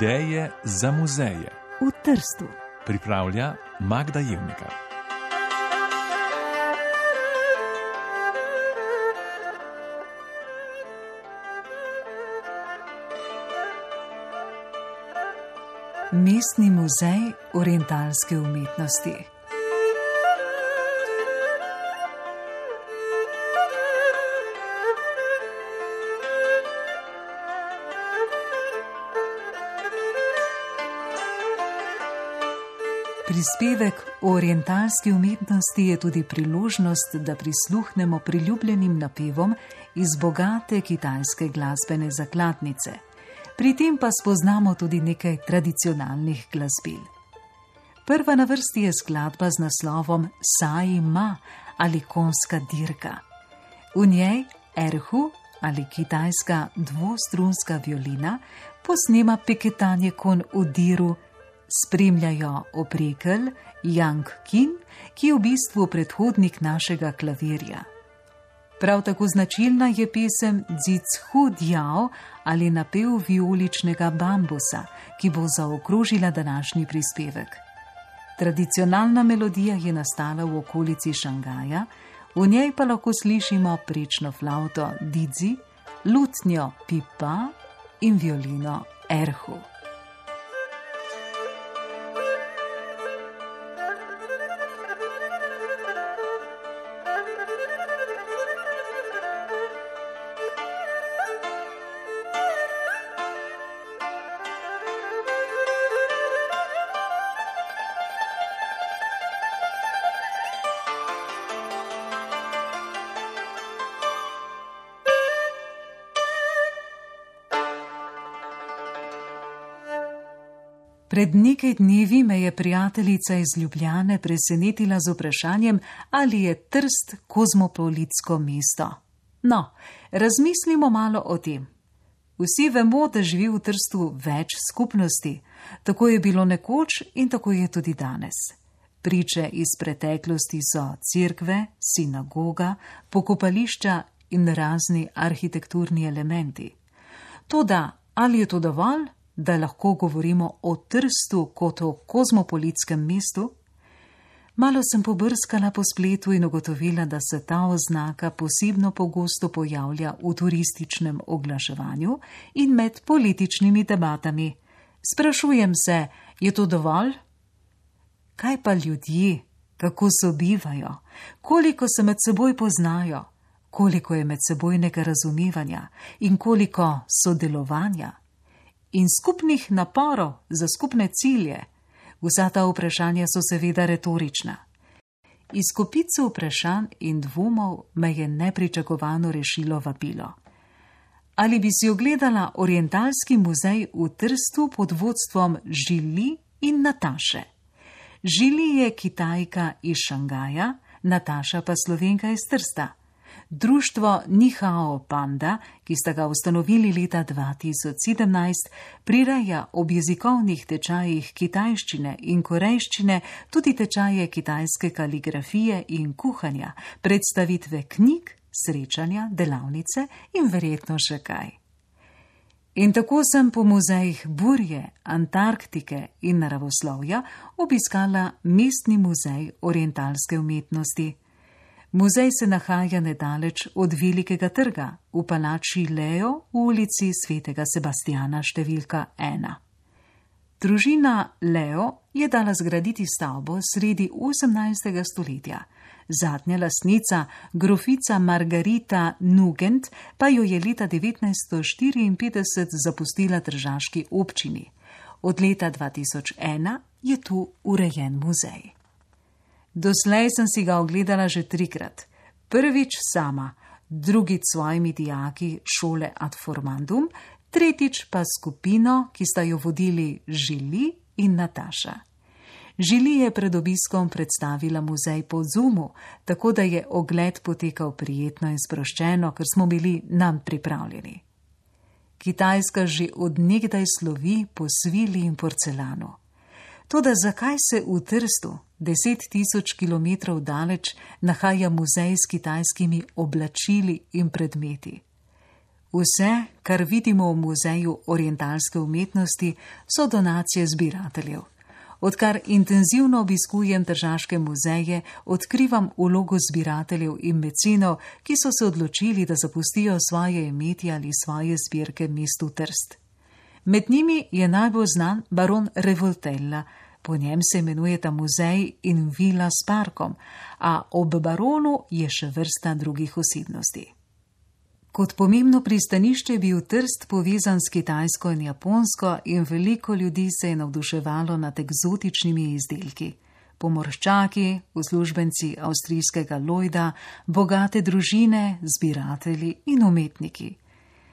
Ideje za muzeje v Trstu. pripravlja Magda Jevnika. Mestni muzej orientalske umetnosti. Prispevek o orientalski umetnosti je tudi priložnost, da prisluhnemo priljubljenim napevom iz bogate kitajske glasbene zakladnice. Pri tem pa spoznamo tudi nekaj tradicionalnih glasbil. Prva na vrsti je skladba z naslovom Sai Ma ali konska dirka. V njej erhu ali kitajska dvostrunska violina posnema peketanje kon v diru, spremljajo oprekel Yang Kin, ki je v bistvu predhodnik našega klavirja. Prav tako značilna je pesem Zitshu Diao ali napev vijoličnega bambusa, ki bo zaokrožila današnji prispevek. Tradicionalna melodija je nastala v okolici Šangaja, v njej pa lahko slišimo prečno flavto Didzi, lutnjo Pipa in violino Erhu. Pred nekaj dnevi me je prijateljica iz Ljubljane presenetila z vprašanjem, ali je Trst kozmopolitsko mesto. No, razmislimo malo o tem. Vsi vemo, da živi v Trstu več skupnosti. Tako je bilo nekoč in tako je tudi danes. Priče iz preteklosti so cerkve, sinagoga, pokopališča in razni arhitekturni elementi. Toda ali je to dovolj? Da lahko govorimo o Trstu kot o kozmopolitskem mestu? Malo sem pobrskala po spletu in ugotovila, da se ta oznaka posebno pogosto pojavlja v turističnem oglaševanju in med političnimi debatami. Sprašujem se, je to dovolj? Kaj pa ljudje, kako sobivajo, koliko se med seboj poznajo, koliko je medsebojnega razumevanja in koliko sodelovanja? In skupnih naporov za skupne cilje. Vsa ta vprašanja so seveda retorična. Iz kopice vprašanj in dvomov me je nepričakovano rešilo vabilo. Ali bi si ogledala Orientalski muzej v Trstu pod vodstvom Žili in Nataše? Žili je kitajka iz Šangaja, Nataša pa slovenka iz Trsta. Društvo Nihao Panda, ki sta ga ustanovili leta 2017, prireja ob jezikovnih tečajih kitajščine in korejščine tudi tečaje kitajske kaligrafije in kuhanja, predstavitve knjig, srečanja, delavnice in verjetno še kaj. In tako sem po muzejih Burje, Antarktike in naravoslovja obiskala mestni muzej orientalske umetnosti. Muzej se nahaja nedaleč od Velikega trga v palači Leo v ulici Svetega Sebastiana številka 1. Družina Leo je dala zgraditi stavbo sredi 18. stoletja. Zadnja lasnica, grofica Margarita Nugent, pa jo je leta 1954 zapustila državski občini. Od leta 2001 je tu urejen muzej. Doslej sem si ga ogledala že trikrat. Prvič sama, drugič s svojimi dijaki šole Ad Formandum, tretjič pa skupino, ki sta jo vodili Žili in Nataša. Žili je pred obiskom predstavila muzej po Zumu, tako da je ogled potekal prijetno in sproščeno, ker smo bili nam pripravljeni. Kitajska že odnegdaj slovi po svili in porcelanu. Toda zakaj se v Trstu, deset tisoč kilometrov daleč, nahaja muzej s kitajskimi oblačili in predmeti? Vse, kar vidimo v muzeju orientalske umetnosti, so donacije zbirateljev. Odkar intenzivno obiskujem državske muzeje, odkrivam ulogo zbirateljev in mecinov, ki so se odločili, da zapustijo svoje imetje ali svoje zbirke mestu Trst. Med njimi je najbolj znan baron Revoltella, po njem se imenuje ta muzej in vila s parkom, a ob baronu je še vrsta drugih osebnosti. Kot pomembno pristanišče je bil Trst povezan s Kitajsko in Japonsko in veliko ljudi se je navduševalo nad eksotičnimi izdelki. Pomorščaki, uslužbenci avstrijskega Lloyda, bogate družine, zbirateli in umetniki.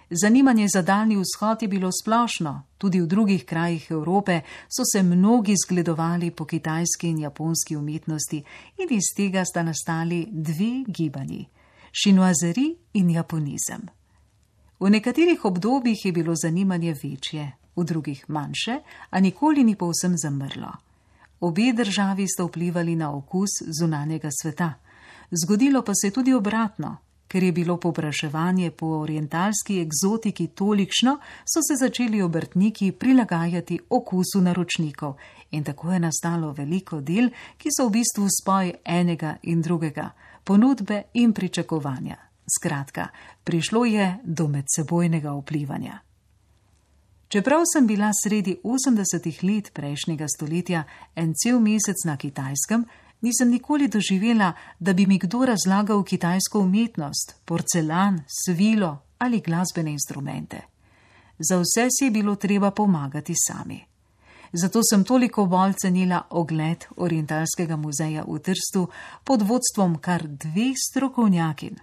Zanimanje za daljni vzhod je bilo splošno, tudi v drugih krajih Evrope so se mnogi zgledovali po kitajski in japonski umetnosti in iz tega sta nastali dve gibanji šinoazeri in japonizem. V nekaterih obdobjih je bilo zanimanje večje, v drugih manjše, a nikoli ni povsem zamrlo. Obe državi sta vplivali na okus zunanjega sveta. Zgodilo pa se je tudi obratno. Ker je bilo popraševanje po orientalski egzotiki tolikšno, so se začeli obrtniki prilagajati okusu naročnikov in tako je nastalo veliko del, ki so v bistvu spoj enega in drugega ponudbe in pričakovanja. Skratka, prišlo je do medsebojnega vplivanja. Čeprav sem bila sredi 80-ih let prejšnjega stoletja en cel mesec na kitajskem, nisem nikoli doživela, da bi mi kdo razlagal kitajsko umetnost, porcelan, svilo ali glasbene instrumente. Za vse si je bilo treba pomagati sami zato sem toliko bolj cenila ogled Orientalskega muzeja v Trstu pod vodstvom kar dveh strokovnjakin.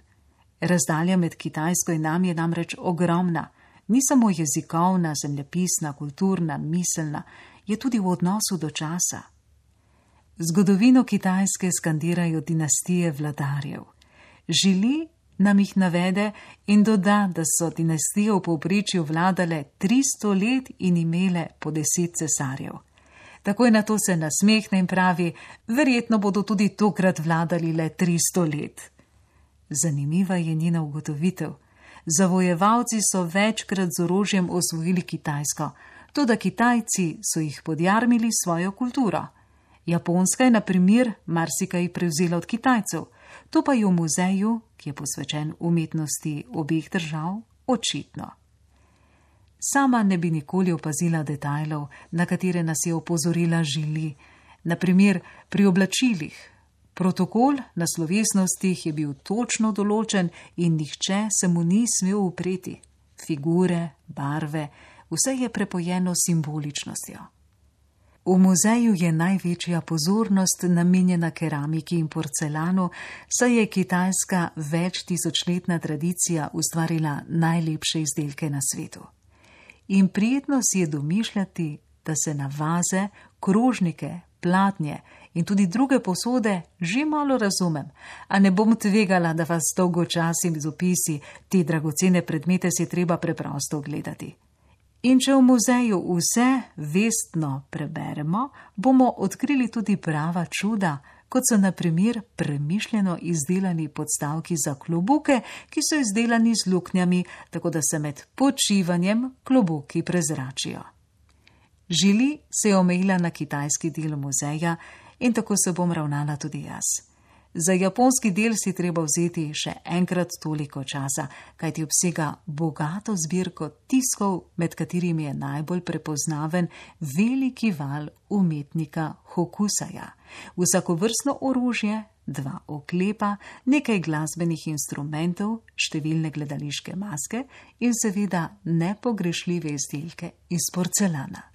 Razdalja med Kitajsko in nami je namreč ogromna, ni samo jezikovna, zemljepisna, kulturna, miselna, je tudi v odnosu do časa. Zgodovino Kitajske skandirajo dinastije vladarjev. Žili nam jih navede in doda, da so dinastije v povprečju vladale 300 let in imele po deset cesarjev. Takoj na to se nasmehne in pravi, verjetno bodo tudi tokrat vladali le 300 let. Zanimiva je njena ugotovitev. Zavojevalci so večkrat z orožjem osvojili Kitajsko, tudi Kitajci so jih podjarmili svojo kulturo. Japonska je, na primer, marsikaj prevzela od Kitajcev, to pa je v muzeju, ki je posvečen umetnosti obeh držav, očitno. Sama ne bi nikoli opazila detajlov, na katere nas je opozorila žili, naprimer pri oblačilih. Protokol na slovesnostih je bil točno določen in nihče se mu ni smel upreti. Figure, barve, vse je prepojeno simboličnostjo. V muzeju je največja pozornost namenjena keramiki in porcelanu, saj je kitajska več tisočletna tradicija ustvarila najlepše izdelke na svetu. In prijetno si je domišljati, da se na vaze, krožnike, platnje in tudi druge posode že malo razumem, a ne bom tvegala, da vas dolgo časim z opisi, te dragocene predmete si treba preprosto ogledati. In če v muzeju vse vestno preberemo, bomo odkrili tudi prava čuda, kot so naprimer premišljeno izdelani podstavki za klobuke, ki so izdelani z luknjami, tako da se med počivanjem klobuki prezračijo. Žili se je omejila na kitajski del muzeja in tako se bom ravnala tudi jaz. Za japonski del si treba vzeti še enkrat toliko časa, kajti obsega bogato zbirko tiskov, med katerimi je najbolj prepoznaven veliki val umetnika Hokusaja. Vsakovrstno orožje, dva oklepa, nekaj glasbenih instrumentov, številne gledališke maske in seveda nepogrešljive izdelke iz porcelana.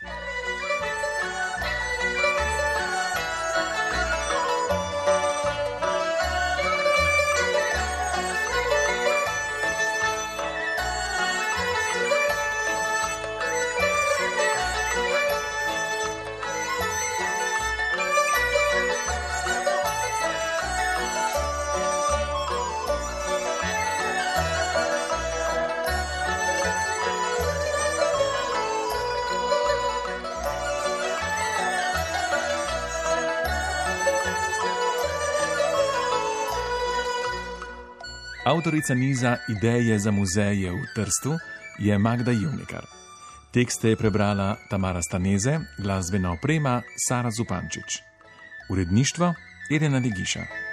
Avtorica niza Ideje za muzeje v Trstu je Magda Juvnikar. Tekste je prebrala Tamara Staneze, glasbena oprema Sara Zupančič. Uredništvo Irena Legiša.